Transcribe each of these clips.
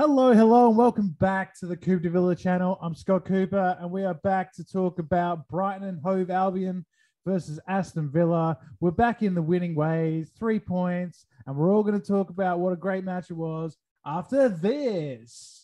Hello, hello, and welcome back to the Coop De Villa channel. I'm Scott Cooper, and we are back to talk about Brighton and Hove Albion versus Aston Villa. We're back in the winning ways, three points, and we're all going to talk about what a great match it was after this.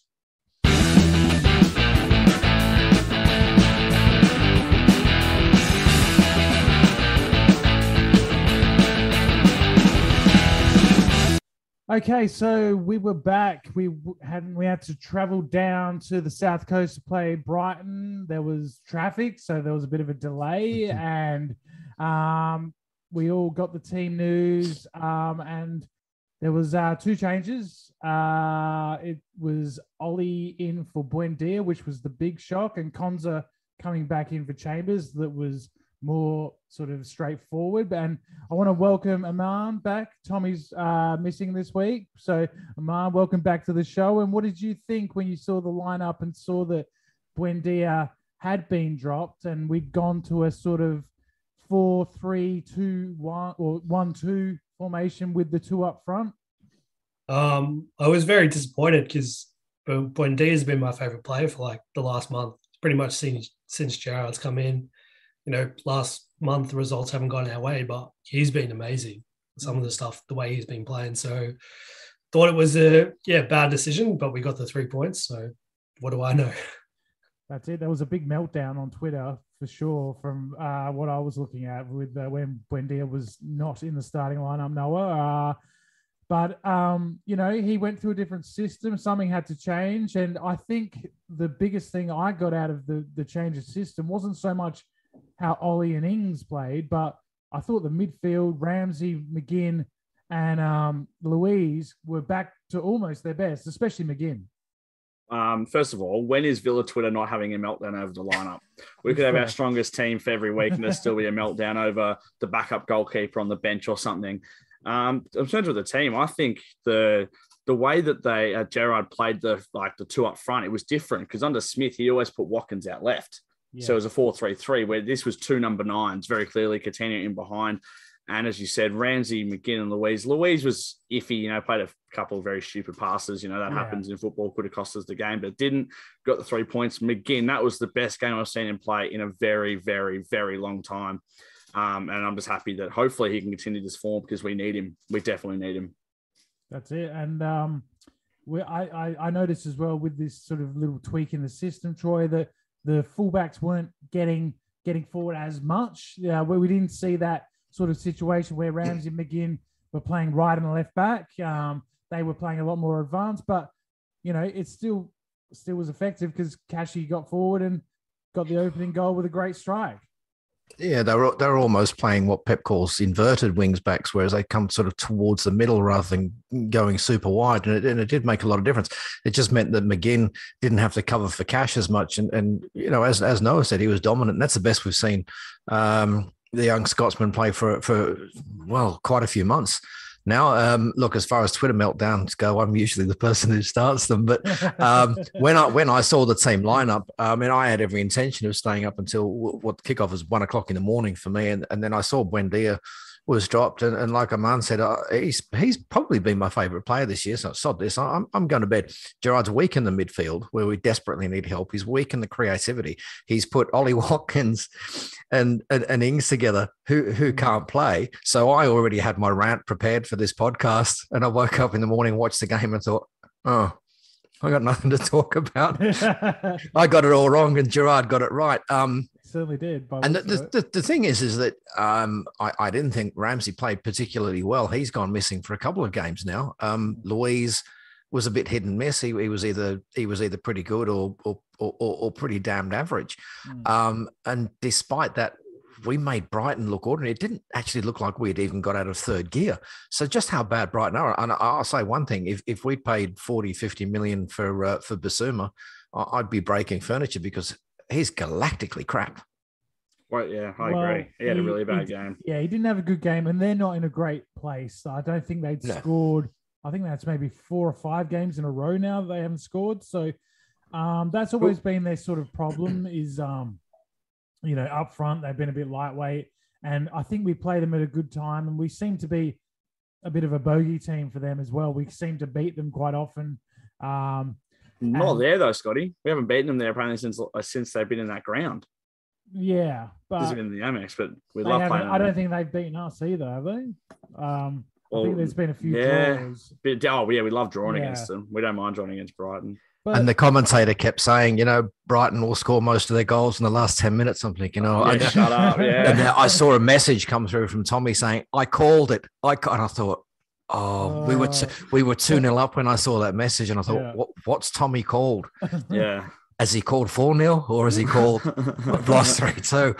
Okay, so we were back. We had we had to travel down to the south coast to play Brighton. There was traffic, so there was a bit of a delay, and um, we all got the team news. Um, and there was uh, two changes. Uh, it was Ollie in for Buendia, which was the big shock, and Konsa coming back in for Chambers. That was more sort of straightforward. And I want to welcome Aman back. Tommy's uh, missing this week. So, Aman, welcome back to the show. And what did you think when you saw the lineup and saw that Buendia had been dropped and we'd gone to a sort of four, three, two, one, or one, two formation with the two up front? Um, I was very disappointed because Buendia has been my favorite player for like the last month. Pretty much since since Gerrard's come in you know, last month the results haven't gone our way, but he's been amazing. Some of the stuff, the way he's been playing. So thought it was a yeah bad decision, but we got the three points. So what do I know? That's it. There was a big meltdown on Twitter for sure from uh, what I was looking at with uh, when Buendia was not in the starting lineup. Noah. Uh, but um, you know, he went through a different system. Something had to change, and I think the biggest thing I got out of the the change of system wasn't so much how Ollie and Ings played, but I thought the midfield, Ramsey, McGinn, and um, Luiz were back to almost their best, especially McGinn. Um, first of all, when is Villa Twitter not having a meltdown over the lineup? We could have our strongest team for every week, and there's still be a meltdown over the backup goalkeeper on the bench or something. Um, in terms of the team, I think the the way that they uh, Gerrard played the like the two up front, it was different because under Smith he always put Watkins out left. So it was a 4 3 3 where this was two number nines, very clearly Coutinho in behind. And as you said, Ramsey, McGinn, and Luiz. Luiz was iffy, you know, played a couple of very stupid passes. You know, that yeah. happens in football, could have cost us the game, but didn't. Got the three points. McGinn, that was the best game I've seen him play in a very, very, very long time. Um, and I'm just happy that hopefully he can continue this form because we need him. We definitely need him. That's it. And um, we, I, I, I noticed as well with this sort of little tweak in the system, Troy, that the fullbacks weren't getting getting forward as much. Yeah, where we didn't see that sort of situation where Ramsey and McGinn were playing right and left back. Um, they were playing a lot more advanced, but you know it still still was effective because Kashi got forward and got the opening goal with a great strike. Yeah, they're they're almost playing what Pep calls inverted wings backs, whereas they come sort of towards the middle rather than going super wide, and it, and it did make a lot of difference. It just meant that McGinn didn't have to cover for Cash as much, and and you know, as as Noah said, he was dominant. And that's the best we've seen um, the young Scotsman play for for well quite a few months now. Um, look, as far as Twitter meltdowns go, I'm usually the person who starts them. But um, when I when I saw the team lineup, I mean, I had every intention of staying up until what kickoff was one o'clock in the morning for me, and, and then I saw Buendia was dropped, and, and like Aman said, uh, he's he's probably been my favourite player this year. So sod this, I'm I'm going to bed. Gerrard's weak in the midfield where we desperately need help. He's weak in the creativity. He's put Ollie Watkins and, and, and Ings together who who mm. can't play. So I already had my rant prepared for this podcast, and I woke up in the morning, watched the game, and thought, oh. I got nothing to talk about. I got it all wrong, and Gerard got it right. Um, certainly did. And the, the, the, thing is, is that um, I, I, didn't think Ramsey played particularly well. He's gone missing for a couple of games now. Um, mm. Luiz was a bit hit and miss. He, he was either he was either pretty good or or, or, or pretty damned average. Mm. Um, and despite that, we made Brighton look ordinary. It didn't actually look like we had even got out of third gear. So just how bad Brighton are. And I'll say one thing: if if we paid 40, 50 million for uh, for Bissouma, I'd be breaking furniture because he's galactically crap. Well, yeah, I well, agree. He had a really bad he, game. Yeah, he didn't have a good game, and they're not in a great place. I don't think they'd no. scored. I think that's maybe four or five games in a row now that they haven't scored. So um, that's always been their sort of problem. Is um, you know, up front they've been a bit lightweight, and I think we play them at a good time, and we seem to be a bit of a bogey team for them as well. We seem to beat them quite often Um, Not And- there though, Scotty. We haven't beaten them there apparently since uh, since they've been in that ground. yeah, This but has been in the Amex, but we love playing. I don't think they've beaten us either, have they? Um, I think there's been a few yeah. draws. But, oh yeah, we love drawing Yeah. against them. We don't mind drawing against Brighton. But And the commentator kept saying, you know, Brighton will score most of their goals in the last 10 minutes. I'm thinking, oh, I, shut up. Yeah. then I saw a message come through from Tommy saying, I called it. I ca-" and I thought, oh, we were t- we were 2 0 up when I saw that message. And I thought, Yeah. what, what's Tommy called? yeah. Has he called 4 0 or has he called lost 3 2?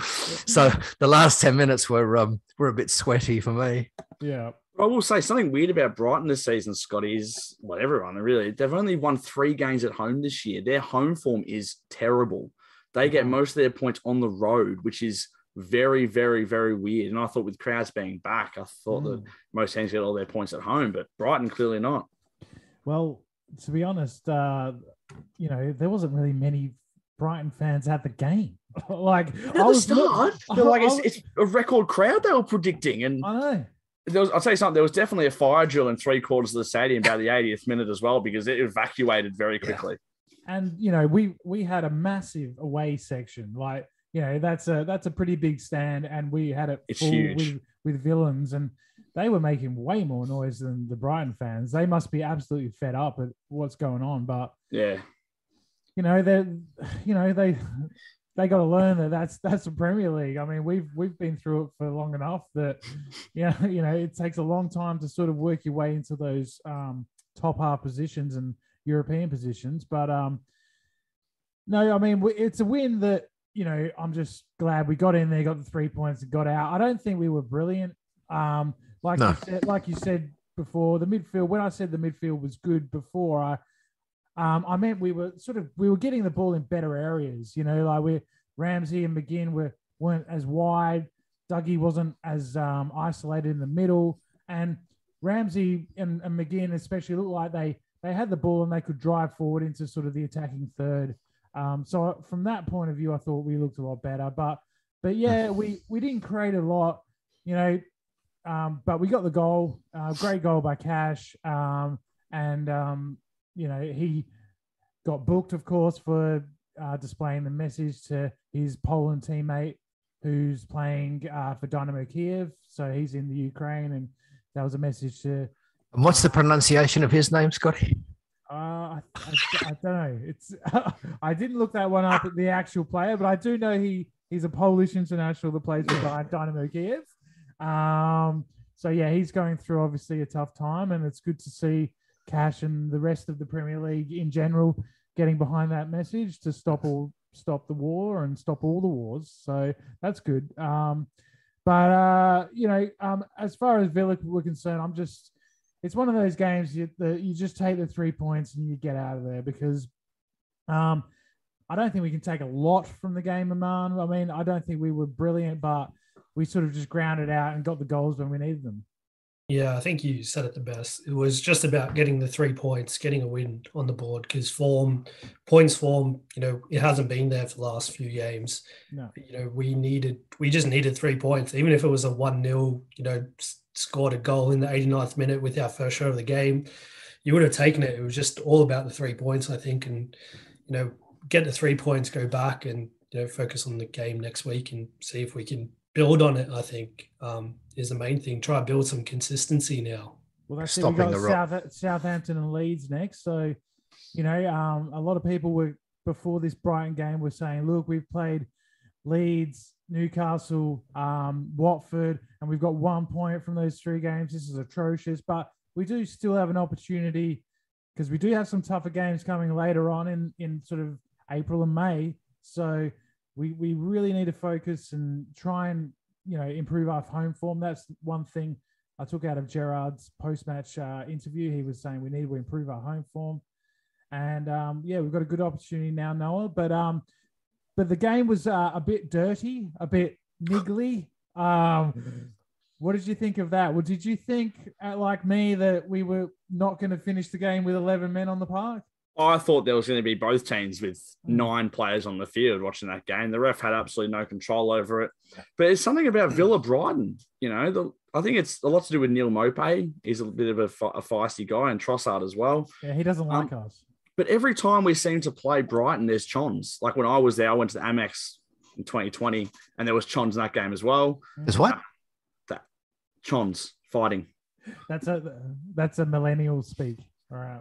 So the last 10 minutes were um, were a bit sweaty for me. yeah, I will say something weird about Brighton this season, Scotty, is well, everyone really. They've only won three games at home this year. Their home form is terrible. They get most of their points on the road, which is very, very, very weird. And I thought with crowds being back, I thought that most teams get all their points at home, but Brighton clearly not. Well, to be honest, uh, you know, there wasn't really many Brighton fans at the game. like At I the was start, like it's, was- it's a record crowd they were predicting, and I know. there was, I'll tell you something. There was definitely a fire drill in three quarters of the stadium by the 80th minute as well because it evacuated very Yeah. quickly. and you know we we had a massive away section like you know that's a that's a pretty big stand and we had it It's full huge. with with villains and they were making way more noise than the brighton fans. They must be absolutely fed up at what's going on but Yeah, you know they you know they they got to learn that that's that's the premier league. I mean we've we've been through it for long enough that yeah you know it takes a long time to sort of work your way into those um top half positions and european positions but um no i mean it's a win that you know i'm just glad we got in there got the three points and got out i don't think we were brilliant um like No. you said like you said before the midfield when i said the midfield was good before i um, I meant we were sort of we were getting the ball in better areas. You know, like we Ramsey and McGinn were weren't as wide. Dougie wasn't as um, isolated in the middle, and Ramsey and, and McGinn especially looked like they they had the ball and they could drive forward into sort of the attacking third. Um, so from that point of view, I thought we looked a lot better. But but yeah, we we didn't create a lot, you know. Um, but we got the goal, uh, great goal by Cash, um, and um, you know, he got booked, of course, for uh, displaying the message to his Poland teammate who's playing uh, for Dynamo Kiev. So he's in the Ukraine, and that was a message to. And what's the pronunciation of his name, Scotty? Uh, I, I, I don't know. It's I didn't look that one up at the actual player, but I do know he he's a Polish international that plays for Dynamo Kiev. Um, so yeah, he's going through obviously a tough time, and it's good to see Cash and the rest of the Premier League in general getting behind that message to stop all stop the war and stop all the wars. So that's good. Um, but uh, you know, um, as far as Villa were concerned, I'm just it's one of those games you, that you just take the three points and you get out of there because um, I don't think we can take a lot from the game, Aman. I mean, I don't think we were brilliant, but we sort of just grounded out and got the goals when we needed them. Yeah, I think you said it the best. It was just about getting the three points, getting a win on the board because form, points form, you know, it hasn't been there for the last few games. No. You know, we needed, we just needed three points, even if it was a 1 0, you know, scored a goal in the 89th minute with our first shot of the game. You would have taken it. It was just all about the three points, I think. And, you know, get the three points, go back and, you know, focus on the game next week and see if we can build on it, I think, um, is the main thing. Try to build some consistency now. Well, that's it. Stopping We got the ro- South, Southampton and Leeds next. So, you know, um, a lot of people were before this Brighton game were saying, look, we've played Leeds, Newcastle, um, Watford, and we've got one point from those three games. This is atrocious, but we do still have an opportunity because we do have some tougher games coming later on in in sort of April and May. So we we really need to focus and try and you know improve our home form. That's one thing I took out of Gerrard's post match uh, interview. He was saying we need to improve our home form, and um, yeah, we've got a good opportunity now, Noah. But um, but the game was uh, a bit dirty, a bit niggly. Um, what did you think of that? Well, did you think, uh, like me, that we were not going to finish the game with eleven men on the park? I thought there was going to be both teams with Hmm. nine players on the field watching that game. The ref had absolutely no control over it. But it's something about Villa Brighton. You know, the, I think it's a lot to do with Neal Maupay. He's a bit of a, fe- a feisty guy, and Trossard as well. Yeah, he doesn't like us. But every time we seem to play Brighton, there's Chons. Like when I was there, I went to the Amex in 2020, and there was Chons in that game as well. Is what? That chons fighting. That's a that's a millennial speak. All right.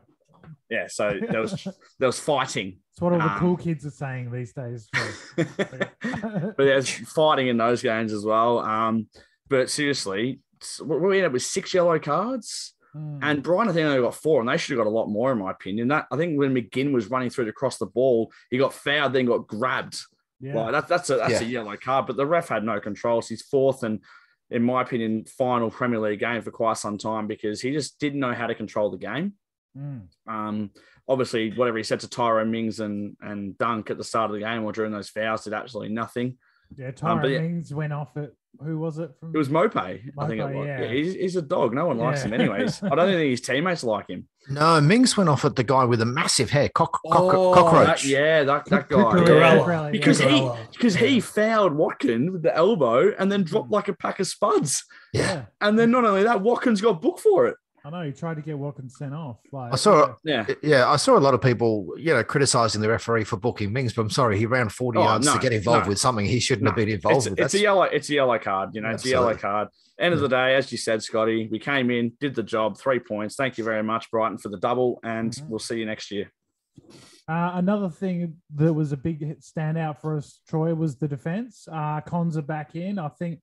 Yeah, so there was there was fighting. It's what all the Um, cool kids are saying these days. but there's fighting in those games as well. Um, but seriously, we we ended up with six yellow cards, Mm. and Brighton I think only got four, and they should have got a lot more in my opinion. That I think when McGinn was running through to cross the ball, he got fouled, then got grabbed. yeah. Like that, that's a that's a yellow card. But the ref had no control. So he's fourth and. In my opinion, final Premier League game for quite some time because he just didn't know how to control the game. Mm. Um, obviously, whatever he said to Tyrone Mings and and Dunk at the start of the game or during those fouls did absolutely nothing. Yeah, Um, Tyrone yeah- Mings went off it. Who was it from? It was Maupay, I think it was. yeah. Yeah, he's, he's a dog. No one likes Yeah. him, anyways. I don't think his teammates like him. No, Mings went off at the guy with a massive hair, cock, cock, Oh, cockroach. that- yeah, that, that guy. Cucurella. yeah. Cucurella. Because he because he fouled Watkins with the elbow and then dropped hmm. like a pack of spuds. Yeah. yeah. And then not only that, Watkins got booked for it. I know he tried to get Watkins sent off. Like I saw Yeah. Yeah, I saw a lot of people, you know, criticizing the referee for booking Mings, but I'm sorry, he ran 40 Oh, yards no, to get involved no. with something he shouldn't have been involved It's, with. it's a yellow. It's a yellow card. You know, it's a yellow card. End of the day, as you said, Scotty, we came in, did the job, three points. Thank you very much, Brighton, for the double, and Mhm. we'll see you next year. Uh, another thing that was a big standout for us, Troy, was the defense. Uh, Konsa back in. I think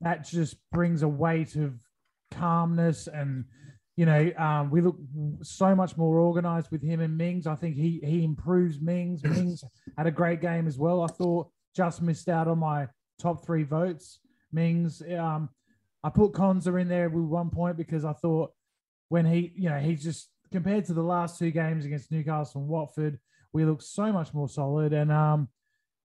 that just brings a weight of calmness and you know um, we look so much more organized with him and Mings. I think he he improves Mings. Mings had a great game as well. I thought just missed out on my top three votes. Mings, um, I put Konsa in there with one point because I thought when he, you know, he's just compared to the last two games against Newcastle and Watford, we look so much more solid. And um,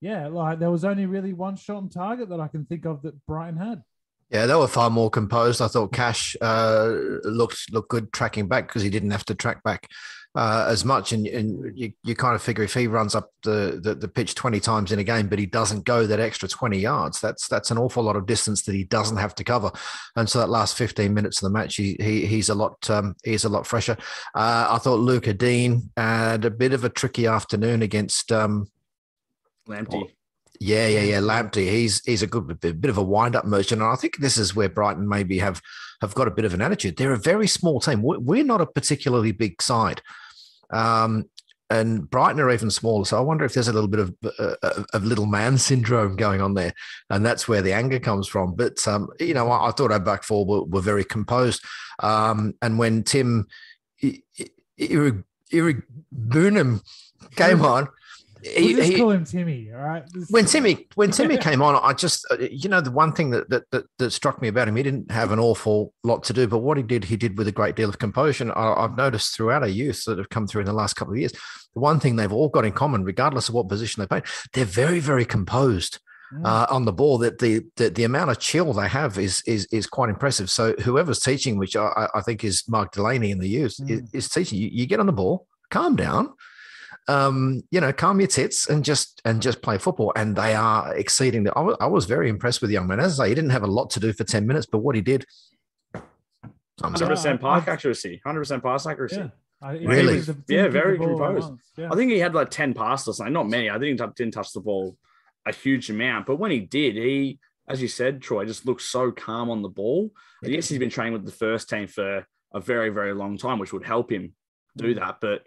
yeah, like there was only really one shot on target that I can think of that Brighton had. Yeah, they were far more composed. I thought Cash uh, looked looked good tracking back because he didn't have to track back uh, as much. And, and you, you kind of figure if he runs up the, the the pitch twenty times in a game, but he doesn't go that extra twenty yards, that's that's an awful lot of distance that he doesn't have to cover. And so that last fifteen minutes of the match, he, he he's a lot um, he's a lot fresher. Uh, I thought Luca Digne had a bit of a tricky afternoon against. Um, Lamptey. Yeah, yeah, yeah. Lamptey, he's he's a good bit, bit of a wind up merchant, and I think this is where Brighton maybe have have got a bit of an attitude. They're a very small team. We're, not a particularly big side, um, and Brighton are even smaller. So I wonder if there's a little bit of uh, of- of little man syndrome going on there, and that's where the anger comes from. But um, you know, I, I thought our back four were, were very composed, um, and when Tim Iroegbunam came on. He, just he, call him Timmy. All right. When Timmy when Timmy came on, I just uh, you know the one thing that, that that that struck me about him, he didn't have an awful lot to do, but what he did, he did with a great deal of composure. I, I've noticed throughout our youth that have come through in the last couple of years, the one thing they've all got in common, regardless of what position they play, they're very very composed Mm. uh, on the ball. That the, the the amount of chill they have is is is quite impressive. So whoever's teaching, which I, I think is Mark Delaney in the youth, is, Mm. is teaching you. You get on the ball, calm down um, you know, calm your tits and just and just play football. And they are exceeding the. I was, I was very impressed with the young man. As I say, he didn't have a lot to do for ten minutes, but what he did. Hundred up. percent pass accuracy. Hundred percent pass accuracy. yeah. I, Really? he Yeah, very composed. Yeah. I think he had like 10 passes or something. Not many. I think he didn't touch the ball a huge amount. But when he did, he, as you said, Troy, just looked so calm on the ball. And yes, he's been training with the first team for a very, very long time, which would help him do that. But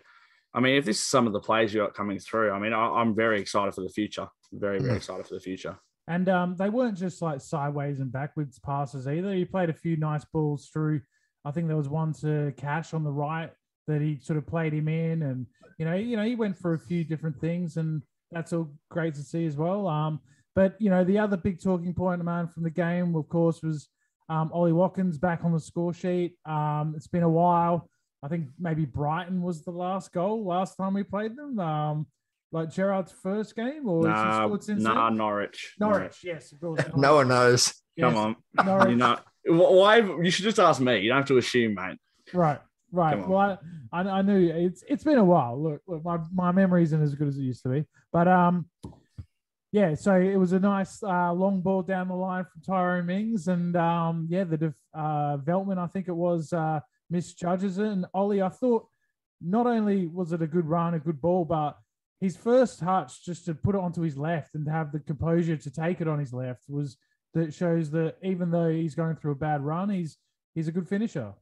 I mean, if this is some of the players you got coming through, I mean, I, I'm very excited for the future. Very, very excited for the future. And um, they weren't just like sideways and backwards passes either. He played a few nice balls through. I think there was one to Cash on the right that he sort of played him in, and you know, you know, he went for a few different things, and that's all great to see as well. Um, but you know, the other big talking point, man, from the game, of course, was um, Ollie Watkins back on the score sheet. Um, it's been a while. I think maybe Brighton was the last goal last time we played them. Um, like Gerrard's first game, or has he Nah, scored since nah, then? Norwich. Norwich, yes. of course, No one knows. Come on. Norwich. You know, why? You should just ask me. You don't have to assume, mate. Right, right. Come on. Well, I, I, I knew it's it's been a while. Look, look, my my memory isn't as good as it used to be, but um, yeah. So it was a nice uh, long ball down the line from Tyrone Mings, and um, yeah, the def, uh, Veltman, I think it was, uh, misjudges it, and Ollie, I thought not only was it a good run, a good ball, but his first touch just to put it onto his left and to have the composure to take it on his left was that shows that even though he's going through a bad run, he's he's a good finisher.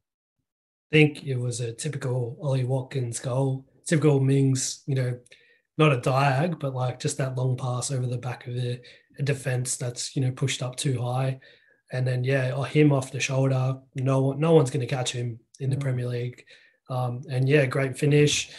I think it was a typical Ollie Watkins goal, typical Mings, you know, not a diag, but like just that long pass over the back of the a defense that's you know pushed up too high, and then yeah, him off the shoulder. No one, no one's going to catch him in the mm. Premier League. Um, and yeah, great finish.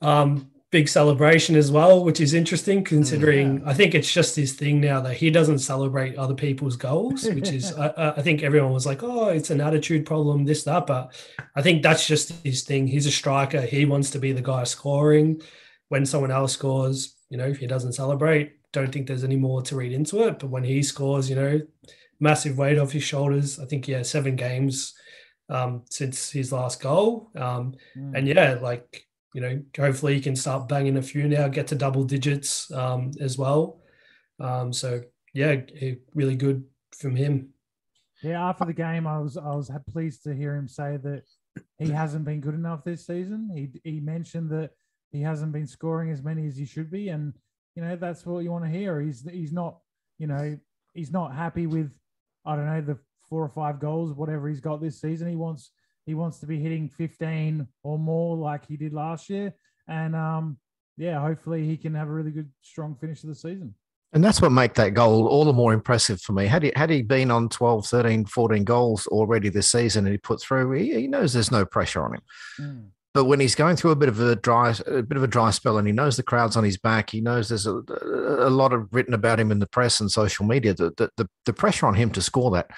Um, big celebration as well, which is interesting considering yeah. I think it's just his thing now that he doesn't celebrate other people's goals, which is I, I, think everyone was like, oh, it's an attitude problem, this that, but I think that's just his thing. He's a striker. He wants to be the guy scoring. When someone else scores, you know, if he doesn't celebrate, don't think there's any more to read into it. But when he scores, you know, massive weight off his shoulders. I think yeah, seven games um, since his last goal. Um, mm. And yeah, like you know, hopefully he can start banging a few now, get to double digits um, as well. Um, so yeah, really good from him. Yeah, after the game, I was I was pleased to hear him say that he hasn't been good enough this season. He he mentioned that he hasn't been scoring as many as he should be, and you know that's what you want to hear. He's he's not you know he's not happy with I don't know the four or five goals, whatever he's got this season. He wants he wants to be hitting 15 or more like he did last year. And um, yeah, hopefully he can have a really good, strong finish of the season. And that's what make that goal all the more impressive for me. Had he, had he been on 12, 13, 14 goals already this season and he put through, he, he knows there's no pressure on him. Mm. But when he's going through a bit of a dry, a bit of a dry spell, and he knows the crowd's on his back, he knows there's a, a lot of written about him in the press and social media. The, the, the pressure on him to score that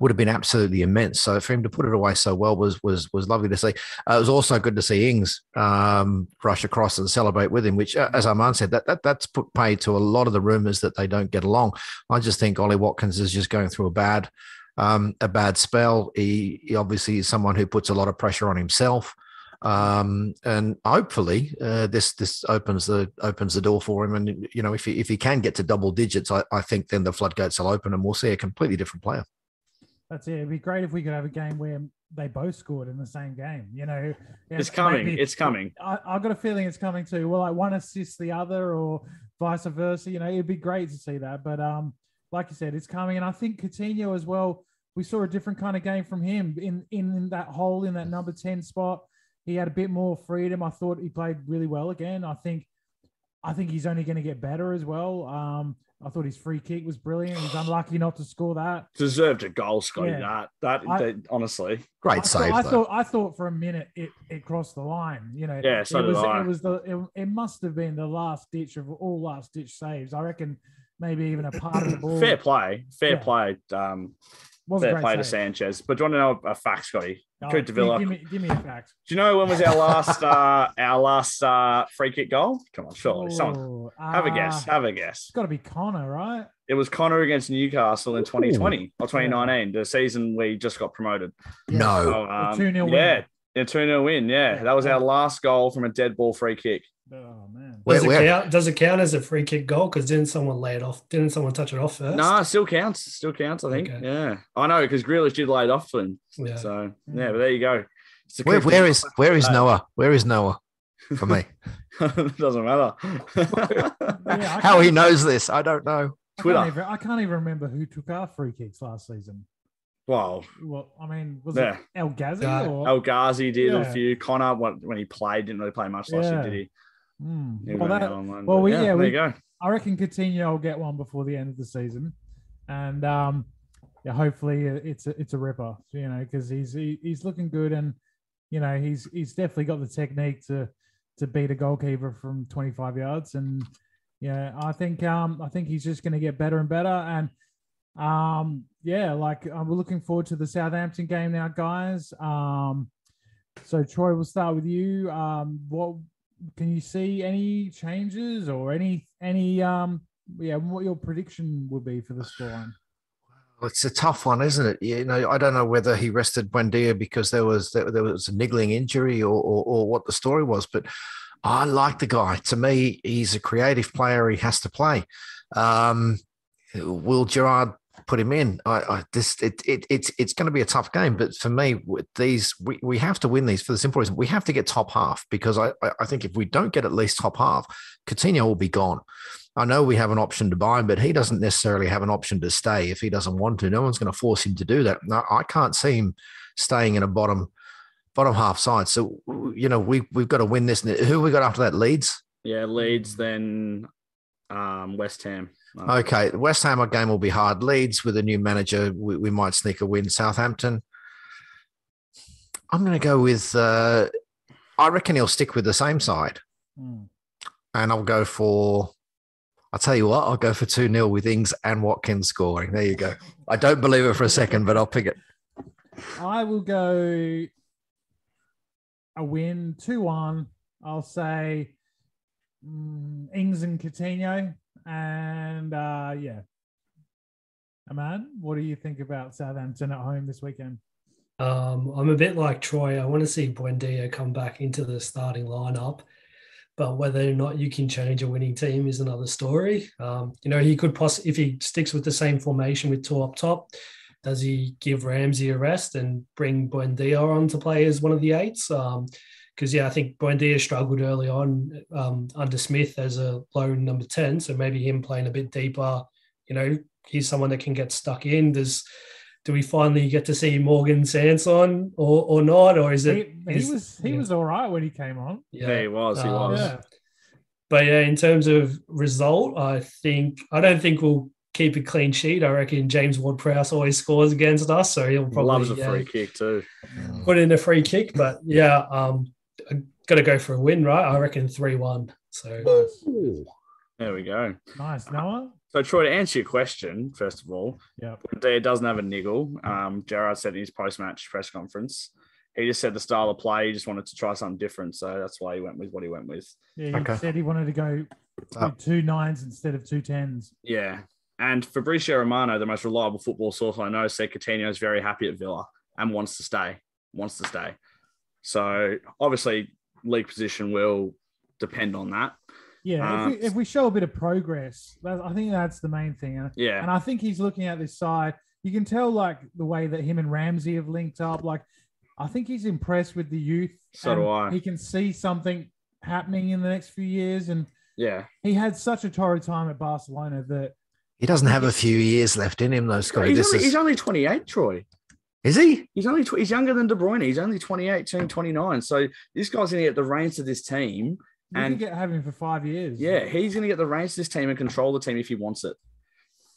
would have been absolutely immense. So for him to put it away so well was was was lovely to see. Uh, it was also good to see Ings um, rush across and celebrate with him, which, uh, as Aman said, that, that that's put paid to a lot of the rumours that they don't get along. I just think Ollie Watkins is just going through a bad um, a bad spell. He, he obviously is someone who puts a lot of pressure on himself. Um, and hopefully uh, this this opens the opens the door for him. And you know, if he if he can get to double digits, I, I think then the floodgates will open and we'll see a completely different player. That's it. It'd be great if we could have a game where they both scored in the same game. You know, it's coming. Maybe, it's coming. I, have got a feeling it's coming too. Well, like one assists the other, or vice versa. You know, it'd be great to see that. But um, like you said, it's coming, and I think Coutinho as well. We saw a different kind of game from him in in that hole in that number ten spot. He had a bit more freedom. I thought he played really well again. I think, I think he's only going to get better as well. Um, I thought his free kick was brilliant. He's unlucky not to score that. Deserved a goal, Scotty. Yeah. That, that, I, that, honestly, great I save. Thought, I thought, I thought for a minute it, it crossed the line. You know, yeah, so it was, I. It was the, it, it, must have been the last ditch of all last ditch saves. I reckon maybe even a part of the ball. Fair play, fair yeah. play. Um, was fair play save. to Sanchez. But do you want to know a fact, Scotty? Oh, Coupe de Give me, give me a fact. Do you know when was our last uh, our last uh, free kick goal? Come on, surely. Someone, have a guess. Uh, have a guess. It's got to be Connor, right? It was Connor against Newcastle in 2020 Ooh. or 2019, the season we just got promoted. No. So, um, 2 0 Yeah. A 2 0 win. Yeah. That was our last goal from a dead ball free kick. Oh man! Does, it count, does it count as a free kick goal? Because didn't someone lay it off? Didn't someone touch it off first? No, nah, still counts. Still counts. I think. Okay. Yeah, I know because Grealish did lay it off for him. Yeah. So mm. yeah, but there you go. Where, where is where is uh, Noah? Where is Noah? For me, it doesn't matter. yeah, How he knows this, I don't know. Twitter. I can't, even, I can't even remember who took our free kicks last season. Well, well, I mean, was yeah. it El Ghazi? Uh, or? El Ghazi did yeah. a few. Connor, when he played, didn't really play much last yeah. year, did he? Mm. Well, that, one, well we, yeah, yeah, we, go. I reckon Coutinho will get one before the end of the season, and um, yeah, hopefully it's a, it's a ripper, you know, because he's he, he's looking good, and you know he's he's definitely got the technique to to beat a goalkeeper from 25 yards, and yeah, I think um I think he's just going to get better and better, and um yeah, like uh, we're looking forward to the Southampton game now, guys. Um, so Troy, we'll start with you. Um, what can you see any changes or any any um yeah what your prediction would be for the scoreline? It's a tough one, isn't it? You know, I don't know whether he rested Buendia because there was there, there was a niggling injury or, or, or what the story was, but I like the guy. To me, he's a creative player. He has to play. Um, will Gerrard put him in. I, I it, it it's it's going to be a tough game, but for me, these we, we have to win these for the simple reason we have to get top half because I I think if we don't get at least top half, Coutinho will be gone. I know we have an option to buy, him, but he doesn't necessarily have an option to stay if he doesn't want to. No one's going to force him to do that. I can't see him staying in a bottom bottom half side. So you know we we've got to win this. Who we got after that? Leeds. Yeah, Leeds, then um, West Ham. Okay, West Ham game will be hard. Leeds with a new manager, we, we might sneak a win. Southampton. I'm going to go with. Uh, I reckon he'll stick with the same side, mm. and I'll go for. I'll tell you what, I'll go for 2 0 with Ings and Watkins scoring. There you go. I don't believe it for a second, but I'll pick it. I will go a win 2 1. I'll say mm, Ings and Coutinho. And uh, yeah. Aman, what do you think about Southampton at home this weekend? Um, I'm a bit like Troy. I want to see Buendia come back into the starting lineup, but whether or not you can change a winning team is another story. Um, you know, he could possibly, if he sticks with the same formation with two up top, does he give Ramsey a rest and bring Buendia on to play as one of the eights? Um, because yeah, I think Buendia struggled early on um, under Smith as a low number ten, so maybe him playing a bit deeper. You know, he's someone that can get stuck in. Does do we finally get to see Morgan Sanson or, or not, or is it? He, he was he yeah. was all right when he came on. Yeah, he was. He um, was. Yeah. But yeah, in terms of result, I think I don't think we'll keep a clean sheet. I reckon James Ward-Prowse always scores against us, so he'll probably loves a free kick too. Put in a free kick, but yeah, um, got to go for a win, right? I reckon 3 1. So there we go. Nice. Noah? So, Troy, to answer your question, first of all, yeah, Dia doesn't have a niggle. Um, Gerrard said in his post match press conference, he just said the style of play, he just wanted to try something different. So that's why he went with what he went with. Yeah, he okay. said he wanted to go with two nines instead of two tens. Yeah. And Fabrizio Romano, the most reliable football source I know, said Coutinho is very happy at Villa and wants to stay. Wants to stay. So obviously, league position will depend on that. Yeah, um, if, we, if, we, show a bit of progress, I think that's the main thing. Yeah, and I think he's looking at this side. You can tell like the way that him and Ramsey have linked up. Like, I think he's impressed with the youth. So do I. He can see something happening in the next few years, and yeah, he had such a torrid time at Barcelona that he doesn't have a few years left in him, though, Scott. He's, only, is... he's only 28, Troy. Is he? He's only tw- he's younger than De Bruyne. He's only 28, turning 29. So this guy's going to get the reins of this team. You and get having for five years. Yeah, he's going to get the reins of this team and control the team if he wants it.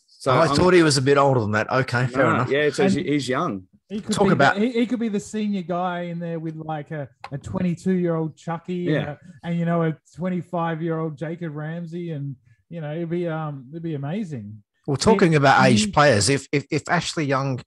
So oh, I I'm, thought he was a bit older than that. Okay, fair no, enough. Yeah, so he's young. He could Talk about he, he, could be the senior guy in there with like a, a 22 year old Chucky yeah. and, a, and you know a 25 year old Jacob Ramsey and you know it'd be um it'd be amazing. Well, talking he, about aged players, if, if if Ashley Young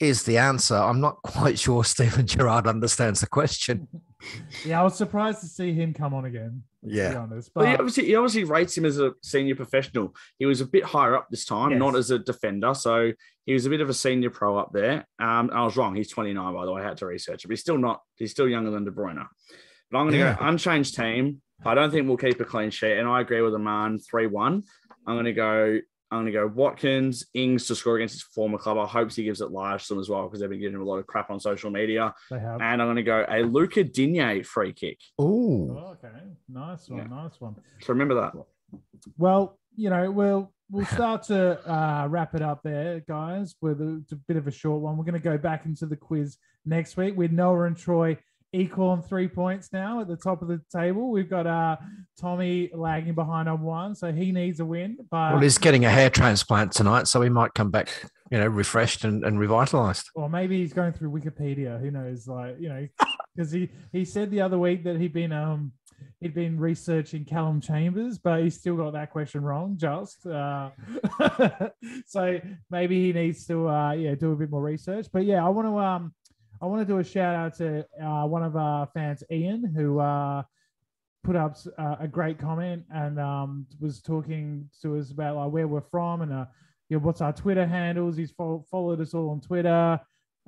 is the answer. I'm not quite sure Steven Gerrard understands the question. yeah, I was surprised to see him come on again. Yeah, honest, but he obviously he obviously rates him as a senior professional. He was a bit higher up this time, yes. not as a defender, so he was a bit of a senior pro up there. Um, I was wrong. He's 29, by the way. I had to research it, but he's still not. He's still younger than De Bruyne. But I'm going to yeah. go unchanged team. I don't think we'll keep a clean sheet, and I agree with the man three one. I'm going to go I'm going to go Watkins, Ings to score against his former club. I hope he gives it large some as well because they've been giving him a lot of crap on social media. They have. And I'm going to go a Luca Digne free kick. Ooh. Oh, okay. Nice one. Yeah. Nice one. So remember that. Well, you know, we'll we'll start to uh, wrap it up there, guys, with a, a bit of a short one. We're going to go back into the quiz next week with Noah and Troy equal on three points now at the top of the table. We've got uh, Tommy lagging behind on one, so he needs a win. But well, he's getting a hair transplant tonight, so he might come back, you know, refreshed and, and revitalized. Or maybe he's going through Wikipedia. Who knows? Like, you know, because he he said the other week that he'd been um he'd been researching Calum Chambers, but he still got that question wrong. Just uh, so maybe he needs to uh, yeah do a bit more research. But yeah, I want to um I want to do a shout out to uh, one of our fans, Ian, who uh, put up uh, a great comment and um, was talking to us about like where we're from and uh, you know, what's our Twitter handles. He's fo- followed us all on Twitter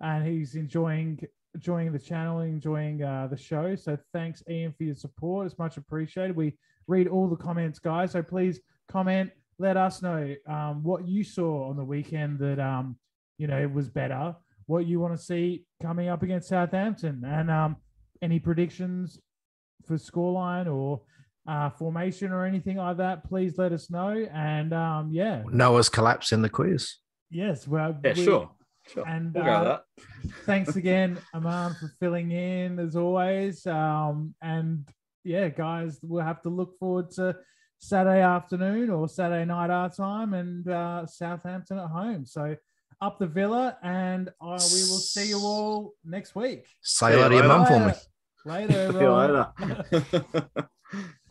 and he's enjoying enjoying the channel, enjoying uh, the show. So thanks, Ian, for your support. It's much appreciated. We read all the comments, guys. So please comment, let us know um, what you saw on the weekend that um, you know was better. What you want to see coming up against Southampton, and um, any predictions for scoreline or uh, formation or anything like that, please let us know. And um, yeah, Noah's collapse in the quiz. yes, well, Yeah, we- sure. Sure. And We'll uh, that. thanks again, Aman, for filling in as always. Um, and yeah, guys, we'll have to look forward to Saturday afternoon or Saturday night our time and uh, Southampton at home. So up the villa, and uh, we will see you all next week. Say See hello to your later. mum for me. Later, See you later.